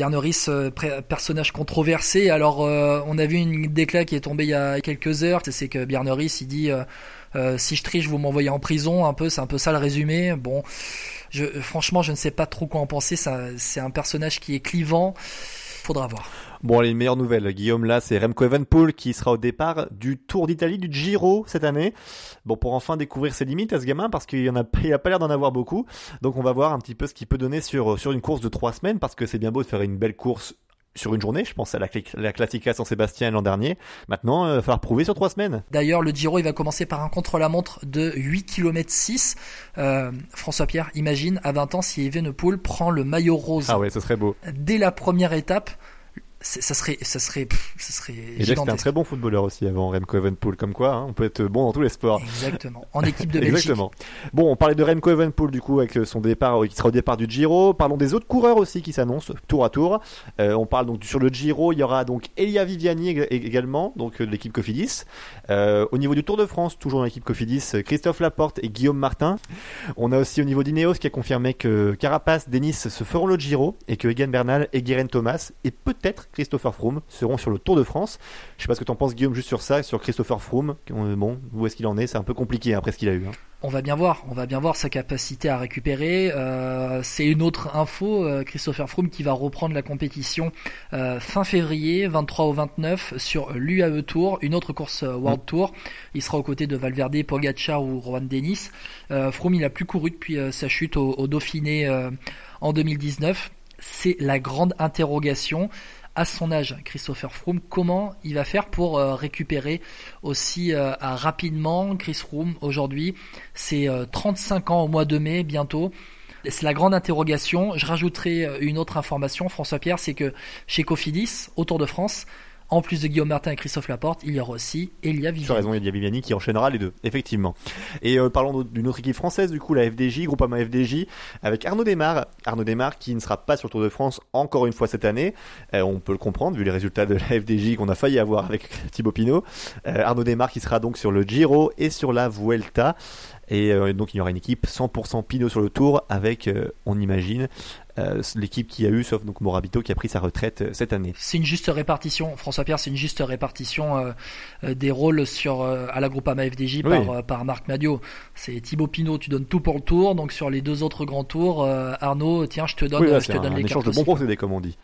euh, personnage controversé. Alors, euh, on a vu une déclat qui est tombée il y a quelques heures. C'est que Bjarneris, il dit euh, si je triche, vous m'envoyez en prison. Un peu, c'est un peu ça le résumé. Bon, je, franchement, je ne sais pas trop quoi en penser. C'est un personnage qui est clivant. Faudra voir. Bon, les meilleures nouvelles, Guillaume, là, c'est Remco Evenpool qui sera au départ du Tour d'Italie, du Giro cette année. Bon, pour enfin découvrir ses limites à ce gamin, parce qu'il y en a, il a pas l'air d'en avoir beaucoup. Donc, on va voir un petit peu ce qu'il peut donner sur, sur une course de trois semaines, parce que c'est bien beau de faire une belle course sur une journée, je pense à la, la Classica San Sébastien l'an dernier. Maintenant, il va falloir prouver sur trois semaines. D'ailleurs, le Giro, il va commencer par un contre-la-montre de 8 km 6. François Pierre, imagine à 20 ans si Evenepoel prend le maillot rose. Ah ouais, ce serait beau. Dès la première étape, ça serait, ça serait, ça serait. Et c'était un très bon footballeur aussi avant Remco Evenpool, comme quoi, hein, on peut être bon dans tous les sports. Exactement. En équipe de Belgique. Exactement. Bon, on parlait de Remco Evenpool du coup avec son départ, qui sera au départ du Giro. Parlons des autres coureurs aussi qui s'annoncent tour à tour. Euh, on parle donc sur le Giro, il y aura donc Elia Viviani également, donc de l'équipe Cofidis. Euh, au niveau du Tour de France, toujours dans l'équipe Cofidis, Christophe Laporte et Guillaume Martin. On a aussi au niveau d'Ineos qui a confirmé que Carapace, Denis se feront le Giro et que Egan Bernal et Guérin Thomas et peut-être Christopher Froome seront sur le Tour de France. Je sais pas ce que tu en penses Guillaume juste sur ça, sur Christopher Froome. Euh, bon, où est-ce qu'il en est? C'est un peu compliqué hein, après ce qu'il a eu. Hein. On va bien voir, on va bien voir sa capacité à récupérer. Euh, c'est une autre info, euh, Christopher Froome qui va reprendre la compétition fin février, 23 au 29 sur l'UAE Tour, une autre course World mm. Tour. Il sera aux côtés de Valverde, Pogacar ou Rowan Dennis. Froome il a plus couru depuis sa chute au Dauphiné en 2019 c'est la grande interrogation à son âge, Christopher Froome, comment il va faire pour euh, récupérer aussi euh, rapidement Chris Froome aujourd'hui? C'est 35 ans au mois de mai bientôt. C'est la grande interrogation. Je rajouterai une autre information, François Pierre, c'est que chez Cofidis, au Tour de France, en plus de Guillaume Martin et Christophe Laporte, il y aura aussi Elia Viviani. Tu as raison, Elia Viviani qui enchaînera les deux, effectivement. Et euh, parlons d'une autre équipe française, du coup, la FDJ, Groupama FDJ, avec Arnaud Desmar. Arnaud Desmar qui ne sera pas sur le Tour de France encore une fois cette année. Euh, on peut le comprendre vu les résultats de la FDJ qu'on a failli avoir avec Thibaut Pinot. Euh, Arnaud Desmar qui sera donc sur le Giro et sur la Vuelta. Et donc il y aura une équipe 100% Pinot sur le tour avec, on imagine, euh, l'équipe qui a eu, sauf donc Morabito qui a pris sa retraite euh, cette année. C'est une juste répartition, François Pierre, c'est une juste répartition euh, des rôles sur à la Groupama FDJ par, par Marc Madio. C'est Thibaut Pinot, tu donnes tout pour le tour, donc sur les deux autres grands tours, Arnaud, tiens, je te donne, je te donne un les échange de bons procédés comme on dit.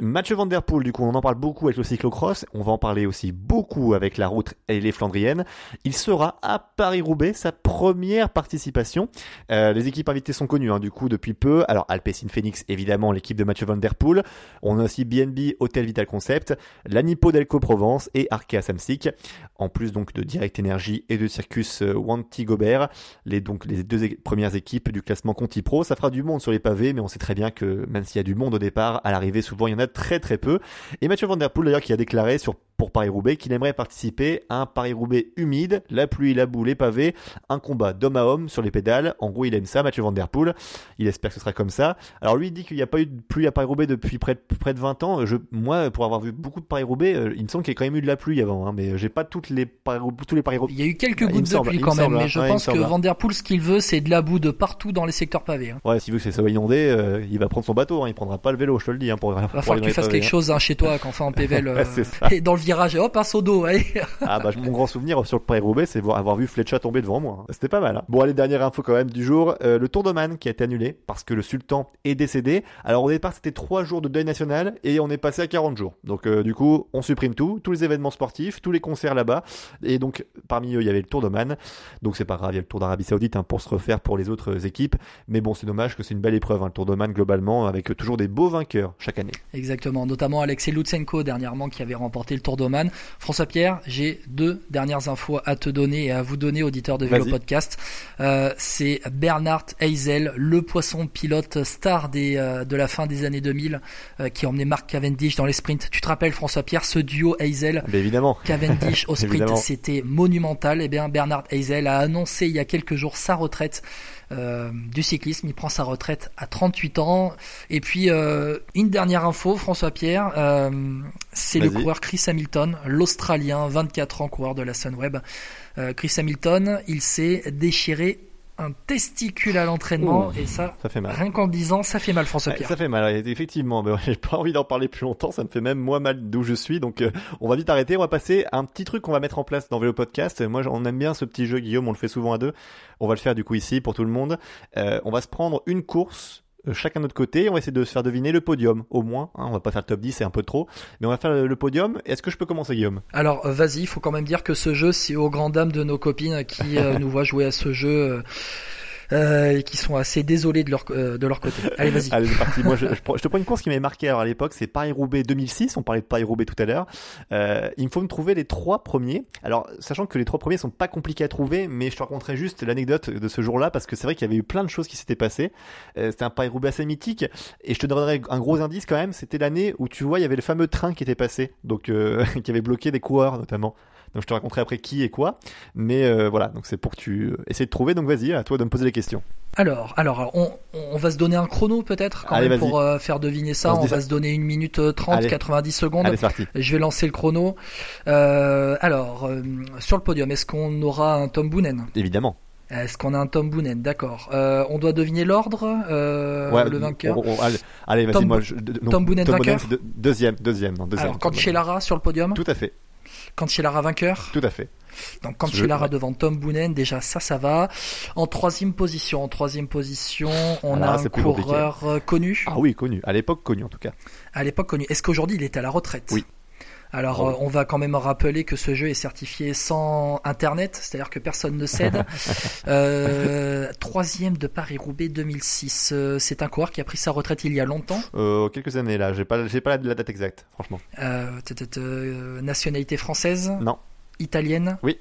Match Van Der Poel, du coup, on en parle beaucoup avec le cyclocross, on va en parler aussi beaucoup avec la route et les Flandriennes. Il sera à Paris-Roubaix, sa première participation. les équipes invitées sont connues, hein, du coup, depuis peu. Alors Alpecin Phoenix évidemment l'équipe de Mathieu Van Der Poel. On a aussi BNB Hotel Vital Concept, l'Anipo Delco Provence et Arkea Samsic. En plus donc de Direct Energy et de Circus euh, Wanty Gobert, les donc les deux premières équipes du classement Conti Pro. Ça fera du monde sur les pavés, mais on sait très bien que même s'il y a du monde au départ, à l'arrivée souvent il y en a très très peu. Et Mathieu Van Der Poel d'ailleurs qui a déclaré sur pour Paris-Roubaix qu'il aimerait participer à un Paris-Roubaix humide, la pluie, la boue, les pavés, un combat d'homme à homme sur les pédales. En gros, il aime ça, Mathieu Van Der Poel. Il espère que ce sera comme ça. Alors lui, dit qu'il n'y a pas eu de pluie à Paris-Roubaix depuis près de, près de 20 ans. Je, moi, pour avoir vu beaucoup de Paris-Roubaix, euh, il me semble qu'il y a quand même eu de la pluie avant, hein, mais j'ai pas toutes les Paris tous les Paris-Roubaix. Il y a eu quelques gouttes de pluie quand même, mais je pense que Van Der Poel, ce qu'il veut, c'est de la boue de partout dans les secteurs pavés. Hein. Ouais, s'il veut que ça soit inondé, euh, il va prendre son bateau, hein, il prendra pas le vélo, je te le dis. Hein, pour, va falloir que tu fasses quelque hein. chose hein, chez toi quand on fait en PVL euh, et dans le virage, et hop, un saut ah bah mon grand souvenir sur le Paris-Roubaix, c'est avoir vu Fletcher tomber devant moi. C'était pas mal. Hein. Bon allez, dernière info quand même du jour, euh, le Tour d'Oman qui a été annulé parce que le sultan est décédé. Alors au départ c'était 3 jours de deuil national et on est passé à 40 jours. Donc euh, du coup on supprime tout, tous les événements sportifs, tous les concerts là-bas. Et donc parmi eux il y avait le Tour d'Oman. Donc c'est pas grave, il y a le Tour d'Arabie Saoudite hein, pour se refaire pour les autres équipes. Mais bon c'est dommage que c'est une belle épreuve, hein, le Tour d'Oman globalement avec toujours des beaux vainqueurs chaque année. Exactement, notamment Alexei Lutsenko dernièrement qui avait remporté le Tour d'Oman. François Pierre, j'ai deux dernières infos à te donner et à vous donner, auditeurs de Vélo Podcast. Euh, c'est Bernard Heisel, le poisson pilote star des, euh, de la fin des années 2000, euh, qui a emmené Mark Cavendish dans les sprints. Tu te rappelles, François Pierre, ce duo évidemment. Cavendish au sprint, c'était monumental. Et eh bien, Bernard Heisel a annoncé il y a quelques jours sa retraite. Euh, du cyclisme. Il prend sa retraite à 38 ans. Et puis, une dernière info, François Pierre, euh, c'est le coureur Chris Hamilton, l'Australien, 24 ans, coureur de la Sunweb. Chris Hamilton, il s'est déchiré un testicule à l'entraînement et ça, ça fait mal. rien qu'en disant, ça fait mal François Pierre. ça fait mal, effectivement. Mais j'ai pas envie d'en parler plus longtemps, ça me fait même moi mal d'où je suis. Donc euh, on va vite arrêter, on va passer à un petit truc qu'on va mettre en place dans Vélo Podcast. Moi on aime bien ce petit jeu Guillaume, on le fait souvent à deux. On va le faire du coup ici pour tout le monde. Euh, on va se prendre une course chacun de notre côté. On va essayer de se faire deviner le podium, au moins. Hein, on va pas faire le top 10, c'est un peu trop. Mais on va faire le podium. Est-ce que je peux commencer, Guillaume? Alors, euh, vas-y, il faut quand même dire que ce jeu, c'est aux grandes dames de nos copines qui euh, nous voient jouer à ce jeu euh, et qui sont assez désolés de leur euh, de leur côté. Allez, vas-y. Allez, c'est parti. Moi, je, je, te prends une course qui m'avait marqué alors à l'époque, c'est Paris-Roubaix 2006. On parlait de Paris-Roubaix tout à l'heure. Euh, il me faut me trouver les trois premiers. Alors, sachant que les trois premiers sont pas compliqués à trouver, mais je te raconterai juste l'anecdote de ce jour-là parce que c'est vrai qu'il y avait eu plein de choses qui s'étaient passées. Euh, c'était un Paris-Roubaix assez mythique et je te donnerai un gros indice quand même. C'était l'année où tu vois, il y avait le fameux train qui était passé, donc euh, qui avait bloqué des coureurs notamment. Donc je te raconterai après qui et quoi. Mais euh, voilà, donc c'est pour que tu essaies de trouver. Donc vas-y, à toi de me poser les questions. Alors, alors on, on va se donner un chrono peut-être quand même pour euh, faire deviner ça. On, va se donner une minute 30, euh, 90 secondes. Allez, parti. Je vais lancer le chrono. alors, sur le podium, est-ce qu'on aura un Tom Boonen? Évidemment. Est-ce qu'on a un Tom Boonen? D'accord. on doit deviner l'ordre, le vainqueur. allez, vas-y, moi. Tom Boonen vainqueur. deuxième, deuxième, non, deuxième. Alors, quand Lara sur le podium. Tout à fait. Cancellara vainqueur. Tout à fait. Donc Cancellara devant Tom Boonen, déjà ça, ça va. En troisième position, en troisième position, on a un coureur euh, connu. Ah oui, connu. À l'époque connu en tout cas. À l'époque connu. Est-ce qu'aujourd'hui il est à la retraite? Oui. Alors, Oh. euh, on va quand même rappeler que ce jeu est certifié sans Internet, c'est-à-dire que personne ne cède. euh, troisième de Paris-Roubaix 2006. Euh, c'est un coureur qui a pris sa retraite il y a longtemps. Euh, quelques années là, j'ai pas, j'ai pas la, date exacte, franchement. Nationalité française Non. Italienne Oui.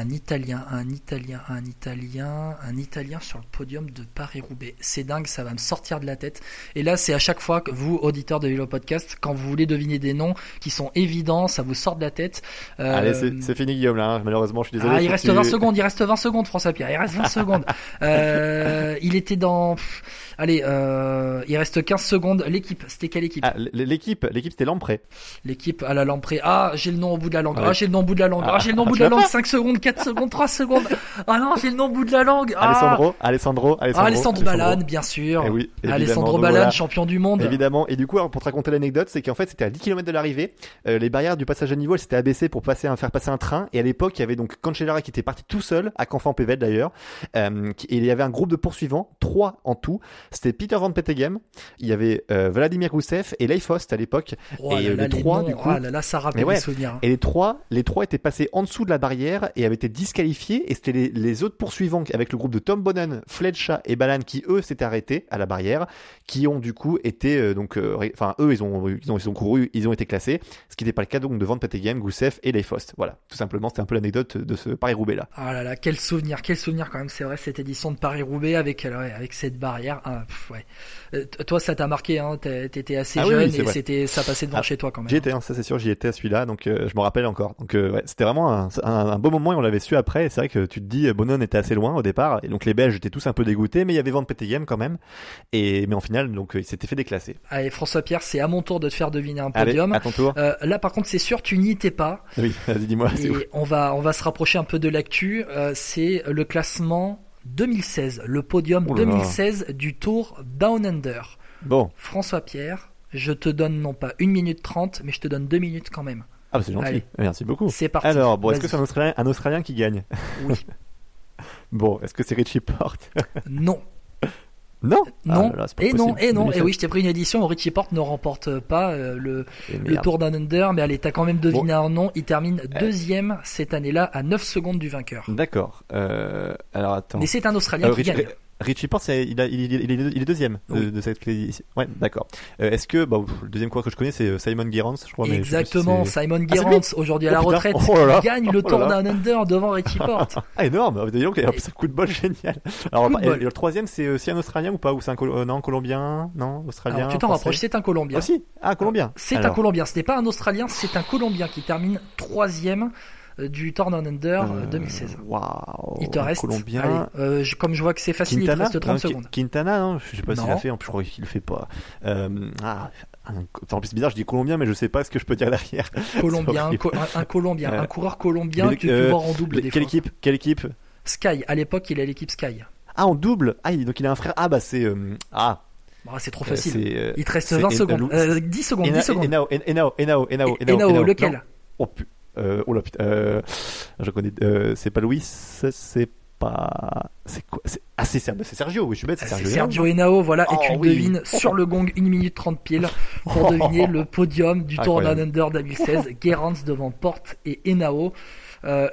Un Italien, un Italien, un Italien, un Italien sur le podium de Paris-Roubaix. C'est dingue, ça va me sortir de la tête. Et là, c'est à chaque fois que vous, auditeurs de Vélo Podcast, quand vous voulez deviner des noms qui sont évidents, ça vous sort de la tête. Euh, Allez, c'est, fini Guillaume là, hein. malheureusement je suis désolé. ah, il reste tu- 20 secondes, il reste 20 secondes, François Pierre. Il reste 20 secondes. Euh, il était dans. Allez, euh, il reste 15 secondes. L'équipe, c'était quelle équipe? Ah, l'équipe, l'équipe c'était Lampré. L'équipe à la lamprée. Ah, j'ai le nom au bout de la langue. Ouais. Ah, j'ai le nom au bout de la langue. Ah, Ah, j'ai le nom au bout de la langue. pas 5 secondes, 4 secondes, 3 secondes. Ah non, j'ai le nom au bout de la langue. Ah. Alessandro, Alessandro, Ah, Alessandro. Alessandro Balane, bien sûr. Eh oui. Alessandro Balane, voilà. champion du monde. Évidemment. Et du coup, alors, pour te raconter l'anecdote, c'est qu'en fait, c'était à 10 km de l'arrivée. Euh, les barrières du passage à niveau, elles s'étaient abaissées pour passer un, faire passer un train. Et à l'époque, il y avait donc Cancellara qui était parti tout seul, à Canfin-Pével d'ailleurs. Euh, et il y avait un groupe de poursuivants, trois en tout. C'était Peter Van Petegem, il y avait euh, Vladimir Rousseff et Leif Host à l'époque. Oh et là euh, là, les les trois, noms. du coup. Là là, ça rappelle Mais ouais. des souvenirs. Et les trois, les trois étaient passés en dessous de la barrière et avaient été disqualifiés. Et c'était les, les autres poursuivants avec le groupe de Tom Bonnen, Fletcher et Balan qui eux s'étaient arrêtés à la barrière, qui ont du coup été euh, donc, euh, enfin eux ils ont, ils ont ils ont couru, ils ont été classés, ce qui n'était pas le cas donc de Van Petegem, Goussef et Leifost. Voilà, tout simplement c'était un peu l'anecdote de ce Paris Roubaix là. Ah là là, quel souvenir, quel souvenir quand même, c'est vrai, cette édition de Paris-Roubaix avec, euh, ouais, avec cette barrière. Ah, pff, ouais. Euh, t- toi, ça t'a marqué, hein, t'étais assez Ah jeune oui, et c'était, ça passait devant Ah, chez toi quand même. J'y étais, hein, ça c'est sûr, j'y étais à celui-là, donc je me rappelle encore. Donc ouais, c'était vraiment un, un, un beau moment et on l'avait su après. C'est vrai que tu te dis, Bonon était assez loin au départ, et donc les Belges étaient tous un peu dégoûtés, mais il y avait Van Petegem quand même. Et mais en finale, donc euh, il s'était fait déclasser. Allez, François Pierre, c'est à mon tour de te faire deviner un Allez, podium. à ton tour. Euh, là, par contre, c'est sûr, tu n'y étais pas. Oui, vas-y, dis-moi. Et on va, on va se rapprocher un peu de l'actu. Euh, c'est le classement 2016, le podium Oh là là. 2016 du Tour Down Under. Bon, François Pierre, je te donne non pas 1 minute 30, mais je te donne 2 minutes quand même. Ah bah, c'est gentil. Allez. Merci beaucoup. C'est parti. Alors, bon, est-ce que c'est un Australien, un Australien qui gagne Oui. Bon, est-ce que c'est Richie Porte Non. Non. Non. Ah là là, c'est pas et non, et non. Et 2016. oui, je t'ai pris une édition où Richie Porte ne remporte pas euh, le, le. Tour Down Under, mais allez, t'as quand même deviné un nom. Il termine deuxième cette année-là à 9 secondes du vainqueur. D'accord. Euh, alors attends. Mais c'est un Australien Euh, qui Rich- gagne. Richie Porte, il, a- il, il, il, est- il est deuxième de, Oui. de cette édition. Ouais, d'accord. Euh, Est-ce que, bah, le deuxième coureur que je connais, c'est euh, Simon Gerrans, je crois. mais je si Exactement, Simon Ah, c'est Gerrans, aujourd'hui à Oh, la retraite, Oh là là. gagne le Oh Tour. Down Under devant Richie Porte. Ah, énorme. Dis donc, en plus, c'est un coup de bol génial. Alors, de bol. le troisième, c'est aussi un Australien ou pas? Ou c'est un Col- euh, non, Colombien? Non, Australien Alors, tu t'en rapproches, c'est un Colombien. Aussi Ah, Colombien. C'est un Colombien, ce n'est pas un Australien, c'est un Colombien qui termine troisième euh, du Tour Down Under euh, euh, 2016. Waouh. Il te reste, Colombien. allez, euh, je- comme je vois que c'est facile, il te Quintana reste 30 Non, Qui- secondes. Quintana, non, je sais pas s'il Non. l'a fait, en plus je crois qu'il le fait pas. Euh, ah, en plus c'est bizarre, je dis colombien, mais je sais pas ce que je peux dire derrière. Colombien, un, Colombien, Euh, un coureur colombien mais, que tu peux euh, voir en double des Quelle fois. équipe Quelle équipe? Sky, à l'époque, il a l'équipe Sky. Ah, en double? Ah, donc il a un frère. Ah, bah c'est. euh, ah, Bah, c'est trop euh, facile. euh, il te reste c'est 20 En- secondes. Lou- Euh, 10 secondes, 10 Ena- secondes. Enao, En- Enao, Enao, Enao, Enao, lequel? Non. Oh, pu- euh, oh là putain, euh, je connais. euh, c'est pas Louis, c'est pas. C'est quoi c'est- Ah, c'est Ser- c'est Sergio, oui, je suis bête, c'est Sergio. Sergio Henao, voilà, et Oh, tu oui. devines sur le gong 1 minute 30 pile pour deviner le podium du Tour Incroyable. Under 2016. Gerrans devant Porte et Henao.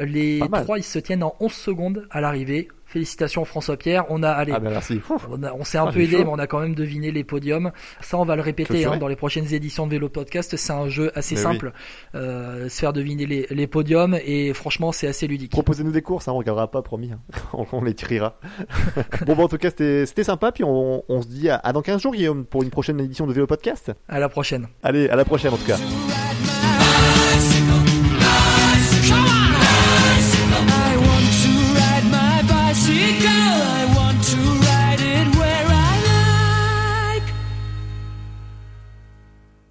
Les trois, ils se tiennent en 11 secondes à l'arrivée. Félicitations François Pierre. On a, allez, Ah, merci. Ouf. on, s'est un Ah, peu aidé, chaud. mais on a quand même deviné les podiums. Ça, on va le répéter hein, dans les prochaines éditions de Vélo Podcast. C'est un jeu assez Mais simple, euh, se faire deviner les, les podiums, et franchement, c'est assez ludique. Proposez-nous des courses, hein, on regardera pas, promis. hein. on, on les tirera. bon, bah, en tout cas, c'était sympa. Puis on, on se dit à, à dans 15 jours, Guillaume, pour une prochaine édition de Vélo Podcast. À la prochaine. Allez, à la prochaine en tout cas.